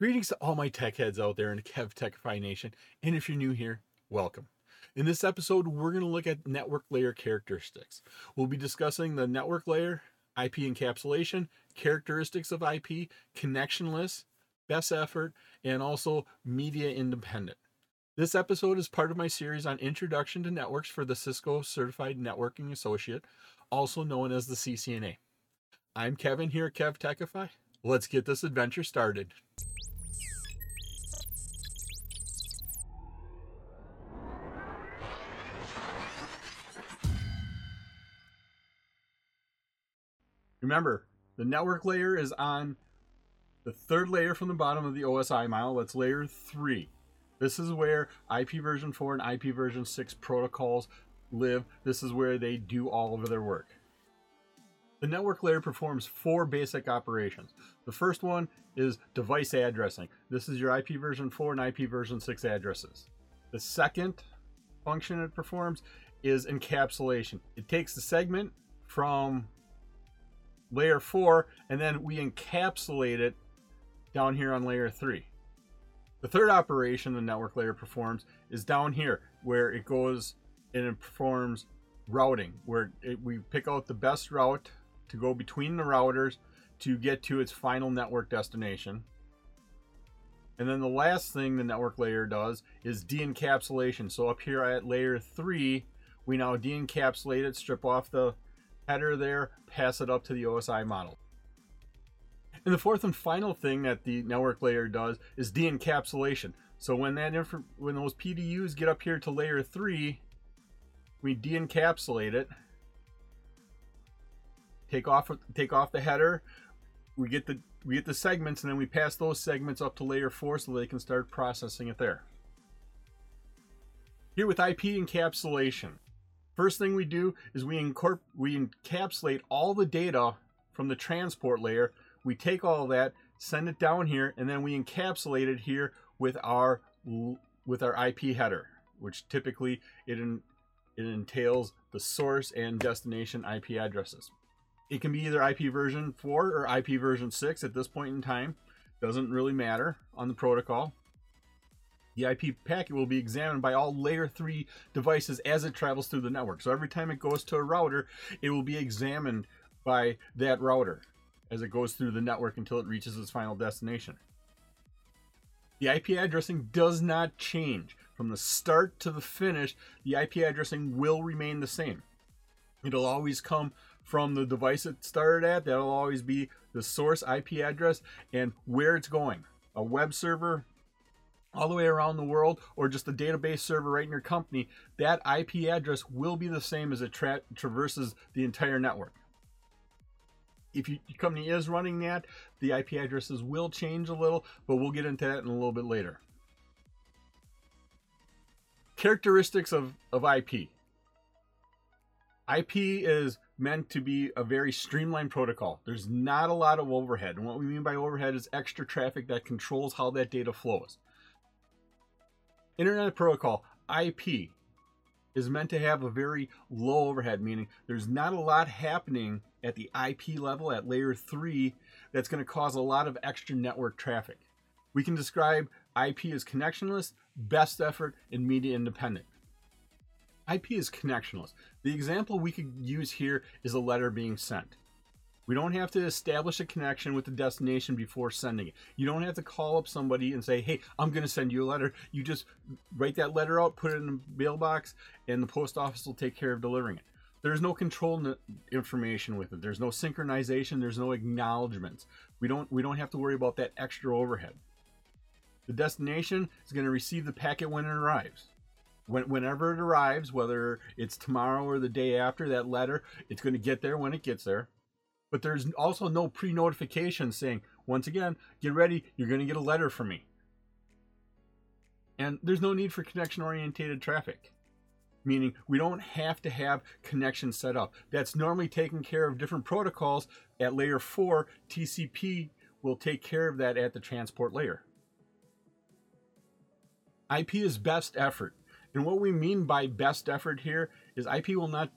Greetings to all my tech heads out there in Kev Techify Nation, and if you're new here, welcome. In this episode, we're going to look at network layer characteristics. We'll be discussing the network layer, IP encapsulation, characteristics of IP, connectionless, best effort, and also media independent. This episode is part of my series on Introduction to Networks for the Cisco Certified Networking Associate, also known as the CCNA. I'm Kevin here at Kev Techify. Let's get this adventure started. Remember, the network layer is on the third layer from the bottom of the OSI model. That's layer three. This is where IP version 4 and IP version 6 protocols live. This is where they do all of their work. The network layer performs four basic operations. The first one is device addressing. This is your IP version 4 and IP version 6 addresses. The second function it performs is encapsulation. It takes the segment from layer 4 and then we encapsulate it down here on layer 3. The third operation the network layer performs is down here where it goes and it performs routing where it, we pick out the best route to go between the routers to get to its final network destination. And then the last thing the network layer does is de-encapsulation. So up here at layer 3, we now de-encapsulate it, strip off the header there, pass it up to the OSI model. And the fourth and final thing that the network layer does is de-encapsulation. So when that inf- when those PDUs get up here to layer 3, we de-encapsulate it take off take off the header we get the we get the segments and then we pass those segments up to layer 4 so they can start processing it there here with IP encapsulation first thing we do is we incorporate we encapsulate all the data from the transport layer we take all that send it down here and then we encapsulate it here with our with our IP header which typically it it entails the source and destination IP addresses it can be either IP version 4 or IP version 6 at this point in time. Doesn't really matter on the protocol. The IP packet will be examined by all layer 3 devices as it travels through the network. So every time it goes to a router, it will be examined by that router as it goes through the network until it reaches its final destination. The IP addressing does not change. From the start to the finish, the IP addressing will remain the same. It'll always come from the device it started at. That'll always be the source IP address and where it's going. A web server all the way around the world or just a database server right in your company, that IP address will be the same as it tra- traverses the entire network. If your company is running that, the IP addresses will change a little, but we'll get into that in a little bit later. Characteristics of, of IP. IP is meant to be a very streamlined protocol. There's not a lot of overhead. And what we mean by overhead is extra traffic that controls how that data flows. Internet Protocol, IP, is meant to have a very low overhead, meaning there's not a lot happening at the IP level at layer 3 that's going to cause a lot of extra network traffic. We can describe IP as connectionless, best effort, and media independent. IP is connectionless. The example we could use here is a letter being sent. We don't have to establish a connection with the destination before sending it. You don't have to call up somebody and say, hey, I'm going to send you a letter. You just write that letter out, put it in the mailbox, and the post office will take care of delivering it. There's no control information with it. There's no synchronization. There's no acknowledgments. We don't we don't have to worry about that extra overhead. The destination is going to receive the packet when it arrives when, whenever it arrives, whether it's tomorrow or the day after that letter, it's going to get there when it gets there. But there's also no pre notification saying, once again, get ready, you're going to get a letter from me. And there's no need for connection oriented traffic, meaning we don't have to have connection set up. That's normally taken care of different protocols. At layer 4, TCP will take care of that at the transport layer. IP is best effort. And what we mean by best effort here is IP will not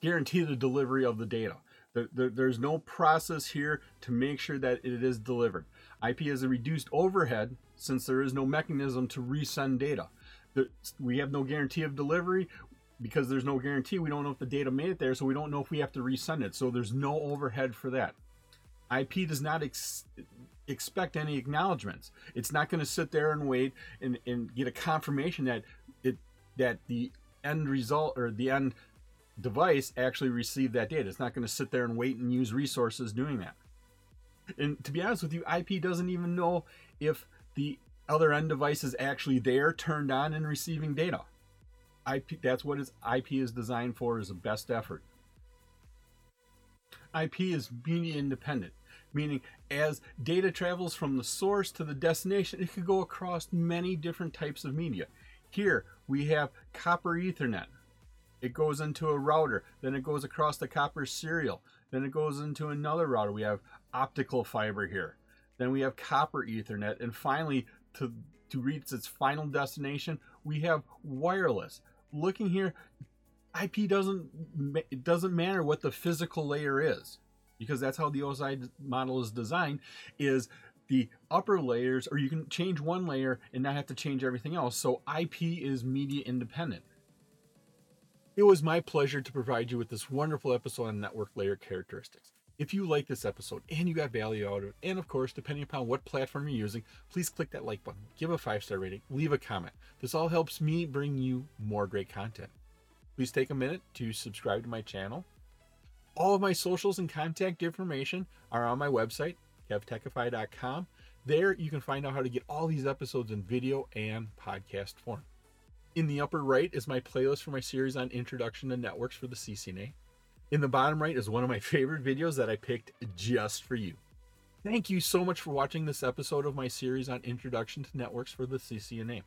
guarantee the delivery of the data. There's no process here to make sure that it is delivered. IP is a reduced overhead since there is no mechanism to resend data. We have no guarantee of delivery because there's no guarantee. We don't know if the data made it there, so we don't know if we have to resend it. So there's no overhead for that. IP does not ex- expect any acknowledgments. It's not going to sit there and wait and, and get a confirmation that it that the end result or the end device actually receive that data. It's not going to sit there and wait and use resources doing that. And to be honest with you, IP doesn't even know if the other end device is actually there, turned on, and receiving data. IP that's what IP is designed for is a best effort. IP is media independent, meaning as data travels from the source to the destination, it could go across many different types of media. Here we have copper Ethernet. It goes into a router, then it goes across the copper serial, then it goes into another router. We have optical fiber here. Then we have copper Ethernet, and finally, to to reach its final destination, we have wireless. Looking here, IP doesn't it doesn't matter what the physical layer is because that's how the OSI model is designed is the upper layers or you can change one layer and not have to change everything else so IP is media independent it was my pleasure to provide you with this wonderful episode on network layer characteristics if you like this episode and you got value out of it and of course depending upon what platform you're using please click that like button give a five star rating leave a comment this all helps me bring you more great content please take a minute to subscribe to my channel all of my socials and contact information are on my website, kevtechify.com. There you can find out how to get all these episodes in video and podcast form. In the upper right is my playlist for my series on introduction to networks for the CCNA. In the bottom right is one of my favorite videos that I picked just for you. Thank you so much for watching this episode of my series on introduction to networks for the CCNA.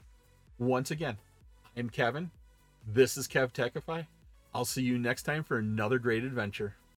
Once again, I'm Kevin. This is Kev Techify, I'll see you next time for another great adventure.